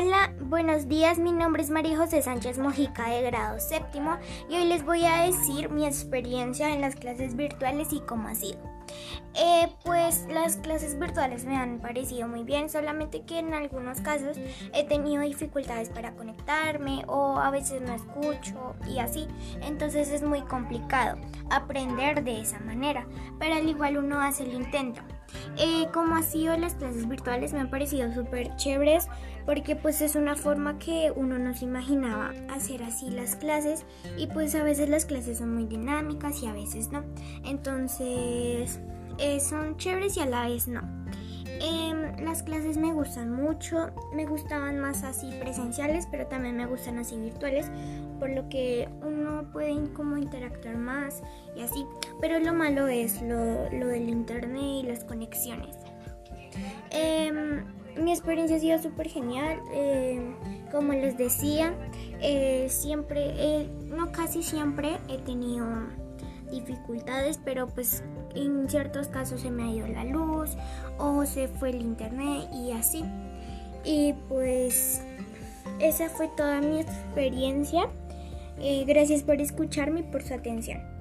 Hola, buenos días. Mi nombre es María José Sánchez Mojica de grado séptimo y hoy les voy a decir mi experiencia en las clases virtuales y cómo ha sido. Eh, las clases virtuales me han parecido muy bien, solamente que en algunos casos he tenido dificultades para conectarme o a veces no escucho y así. Entonces es muy complicado aprender de esa manera, pero al igual uno hace el intento. Eh, como ha sido las clases virtuales me han parecido súper chéveres porque pues es una forma que uno no se imaginaba hacer así las clases y pues a veces las clases son muy dinámicas y a veces no. Entonces eh, son chéveres y a la vez no. Em, las clases me gustan mucho, me gustaban más así presenciales, pero también me gustan así virtuales, por lo que uno puede como interactuar más y así. Pero lo malo es lo, lo del internet y las conexiones. Em, mi experiencia ha sido súper genial. Em, como les decía, eh, siempre, eh, no casi siempre he tenido dificultades, pero pues en ciertos casos se me ha ido la luz o se fue el internet y así. Y pues esa fue toda mi experiencia. Eh, gracias por escucharme y por su atención.